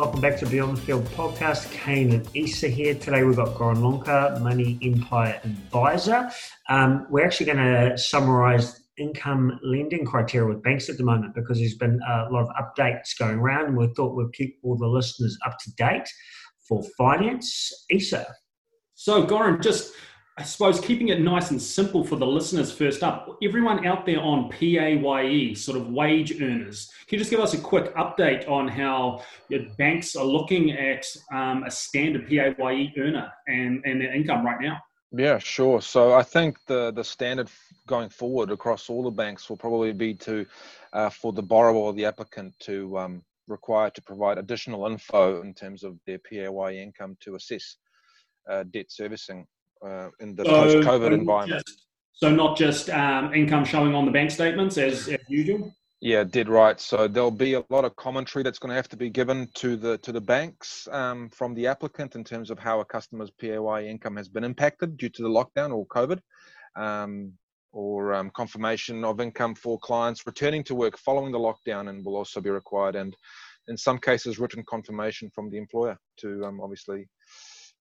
Welcome back to Beyond the Field podcast. Kane and Isa here. Today we've got Goran Lonka, Money Empire Advisor. Um, we're actually going to summarize income lending criteria with banks at the moment because there's been a lot of updates going around and we thought we'd keep all the listeners up to date for finance. Isa. So, Goran, just I suppose keeping it nice and simple for the listeners first up, everyone out there on PAYE, sort of wage earners, can you just give us a quick update on how banks are looking at um, a standard PAYE earner and, and their income right now? Yeah, sure. So I think the, the standard going forward across all the banks will probably be to uh, for the borrower or the applicant to um, require to provide additional info in terms of their PAYE income to assess uh, debt servicing uh, in the so, post-COVID environment. Just, so not just um, income showing on the bank statements as, as usual. Yeah, did right. So there'll be a lot of commentary that's going to have to be given to the to the banks um, from the applicant in terms of how a customer's PAYE income has been impacted due to the lockdown or COVID, um, or um, confirmation of income for clients returning to work following the lockdown, and will also be required, and in some cases, written confirmation from the employer to um, obviously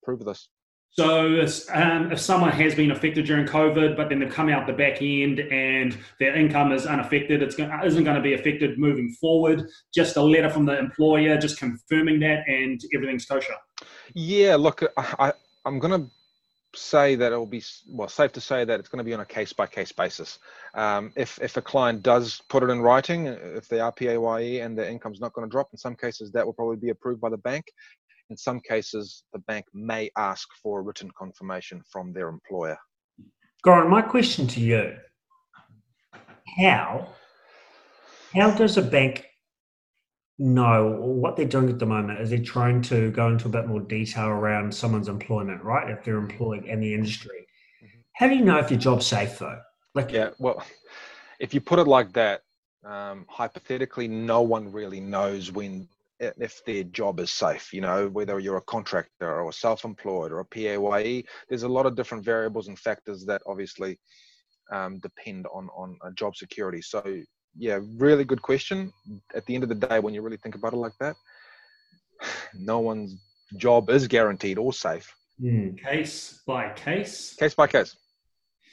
prove this. So, um, if someone has been affected during COVID, but then they've come out the back end and their income is unaffected, it's isn't going to be affected moving forward. Just a letter from the employer, just confirming that, and everything's kosher. Yeah, look, I, I'm going to say that it'll be well safe to say that it's going to be on a case by case basis. Um, if if a client does put it in writing, if they are PAYE and their income's not going to drop, in some cases that will probably be approved by the bank. In some cases, the bank may ask for a written confirmation from their employer. Goran, my question to you how how does a bank know what they're doing at the moment is they're trying to go into a bit more detail around someone's employment right if they're employed in the industry mm-hmm. how do you know if your job's safe though like yeah well if you put it like that um, hypothetically no one really knows when if their job is safe, you know, whether you're a contractor or self-employed or a PAYE, there's a lot of different variables and factors that obviously um, depend on on job security. So yeah, really good question. At the end of the day, when you really think about it like that, no one's job is guaranteed or safe. Mm. Case by case. Case by case.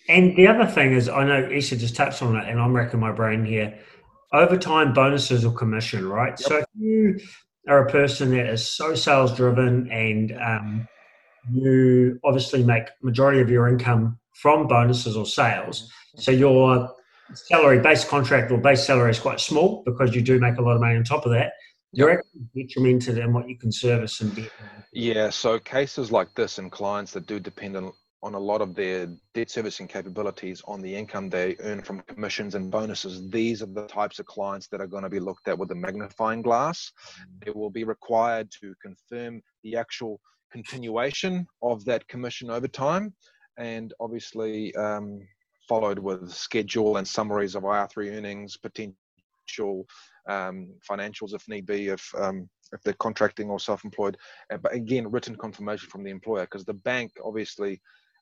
And the other thing is, I know Isa just touched on it, and I'm racking my brain here overtime bonuses or commission, right? Yep. So if you are a person that is so sales driven and um, you obviously make majority of your income from bonuses or sales, so your salary base contract or base salary is quite small because you do make a lot of money on top of that. You're actually detrimented in what you can service and. Yeah, so cases like this and clients that do depend on on a lot of their debt servicing capabilities on the income they earn from commissions and bonuses. These are the types of clients that are going to be looked at with a magnifying glass. They will be required to confirm the actual continuation of that commission over time and obviously um, followed with schedule and summaries of IR3 earnings, potential um, financials if need be, if um, if they're contracting or self-employed. Uh, but again, written confirmation from the employer because the bank obviously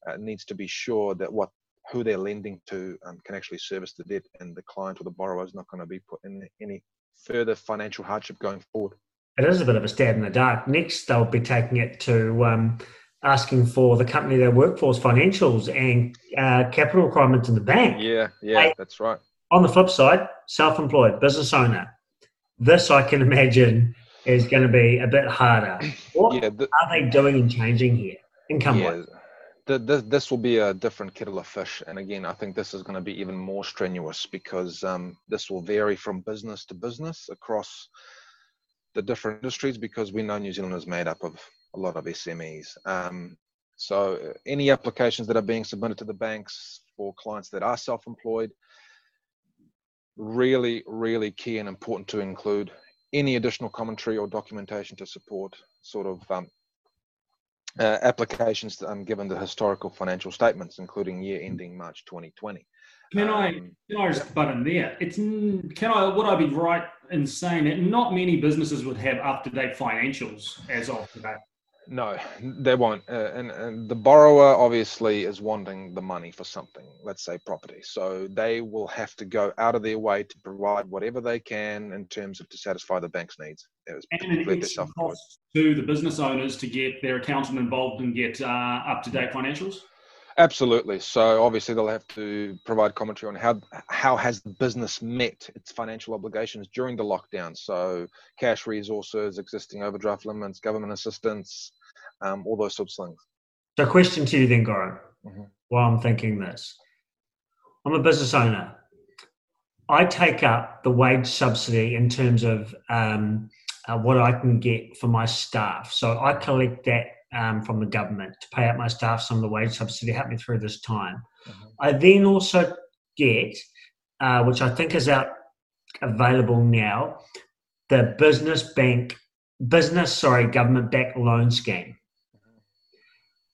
uh, needs to be sure that what who they're lending to um, can actually service the debt, and the client or the borrower is not going to be put in any further financial hardship going forward. It is a bit of a stab in the dark. Next, they'll be taking it to um, asking for the company their workforce financials and uh, capital requirements in the bank. Yeah, yeah, hey, that's right. On the flip side, self-employed business owner. This I can imagine is going to be a bit harder. What yeah, the, are they doing and changing here income yeah, the, the, this will be a different kettle of fish. And again, I think this is going to be even more strenuous because um, this will vary from business to business across the different industries because we know New Zealand is made up of a lot of SMEs. Um, so uh, any applications that are being submitted to the banks for clients that are self-employed, really, really key and important to include any additional commentary or documentation to support sort of um, uh, applications that um, given the historical financial statements, including year ending March 2020. Can I um, can I just butt in there? It's can I would I be right in saying that not many businesses would have up to date financials as of today? No, they won't. Uh, and, and the borrower obviously is wanting the money for something, let's say property. So they will have to go out of their way to provide whatever they can in terms of to satisfy the bank's needs. and an extra cost to the business owners to get their accountant involved and get uh, up to date financials. Absolutely. So obviously they'll have to provide commentary on how how has the business met its financial obligations during the lockdown. So cash resources, existing overdraft limits, government assistance, um, all those sorts of things. So, question to you then, Goran, mm-hmm. while I'm thinking this, I'm a business owner. I take up the wage subsidy in terms of um, uh, what I can get for my staff. So I collect that um, from the government to pay out my staff some of the wage subsidy to help me through this time. Mm-hmm. I then also get, uh, which I think is out available now, the business bank, business sorry, government backed loan scheme.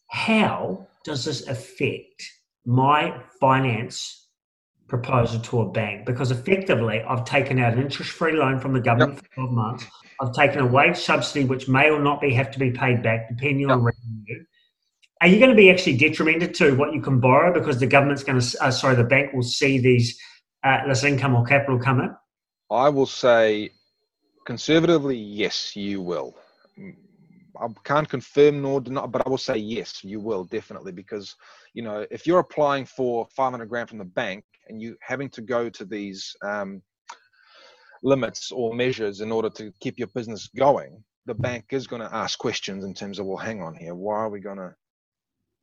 How does this affect my finance proposal to a bank? Because effectively, I've taken out an interest free loan from the government yep. for 12 months. I've taken a wage subsidy, which may or not be have to be paid back depending yep. on revenue. Are you going to be actually detrimented to what you can borrow because the government's going to, uh, sorry, the bank will see these uh, this income or capital come in? I will say, conservatively, yes, you will. I can't confirm nor deny, but I will say yes, you will definitely because you know if you're applying for 500 grand from the bank and you having to go to these um, limits or measures in order to keep your business going, the bank is going to ask questions in terms of, well, hang on here, why are we going to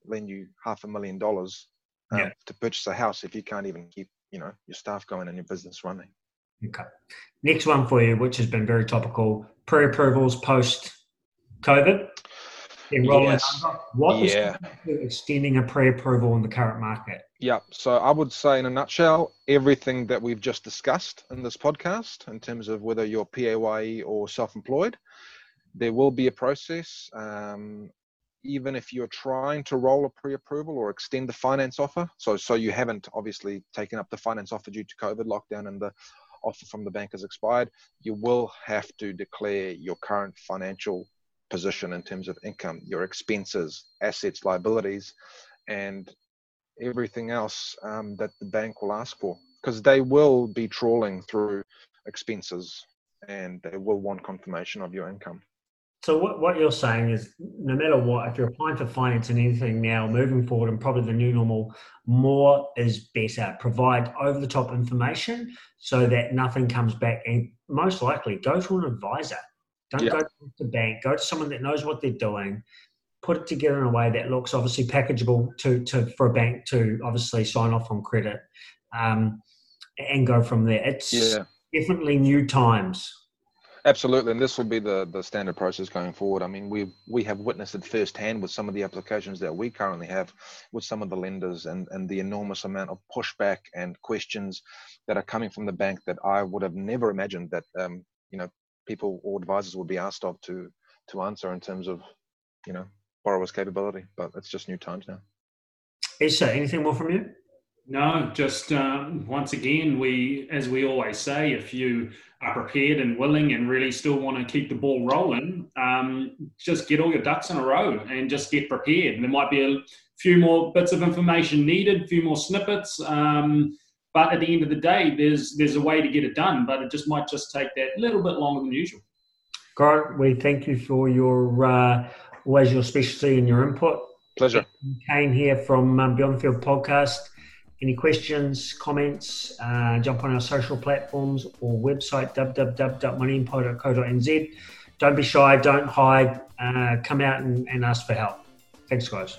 lend you half a million dollars um, yeah. to purchase a house if you can't even keep, you know, your staff going and your business running? Okay. Next one for you, which has been very topical: pre-approvals post COVID. Yes. What yeah. extending a pre-approval in the current market? Yeah, so I would say in a nutshell, everything that we've just discussed in this podcast, in terms of whether you're PAYE or self-employed, there will be a process. Um, even if you're trying to roll a pre-approval or extend the finance offer, so so you haven't obviously taken up the finance offer due to COVID lockdown and the offer from the bank has expired, you will have to declare your current financial position in terms of income, your expenses, assets, liabilities, and everything else um, that the bank will ask for because they will be trawling through expenses and they will want confirmation of your income. So what, what you're saying is no matter what, if you're applying for finance and anything now, moving forward and probably the new normal, more is better. Provide over the top information so that nothing comes back and most likely go to an advisor. Don't yeah. go to the bank, go to someone that knows what they're doing, put it together in a way that looks obviously packageable to, to for a bank to obviously sign off on credit um, and go from there. It's yeah. definitely new times. Absolutely, and this will be the, the standard process going forward. I mean, we we have witnessed it firsthand with some of the applications that we currently have with some of the lenders, and and the enormous amount of pushback and questions that are coming from the bank that I would have never imagined that um, you know people or advisors would be asked of to to answer in terms of you know borrower's capability. But it's just new times now. Isa, anything more from you? No, just um, once again, we, as we always say, if you are prepared and willing and really still want to keep the ball rolling, um, just get all your ducks in a row and just get prepared. And there might be a few more bits of information needed, a few more snippets. Um, but at the end of the day, there's there's a way to get it done, but it just might just take that little bit longer than usual. Grant, we thank you for your uh, always your specialty and your input. Pleasure. Kane here from um, Beyond the Field podcast. Any questions, comments, uh, jump on our social platforms or website www.moneyempire.co.nz. Don't be shy, don't hide, uh, come out and, and ask for help. Thanks, guys.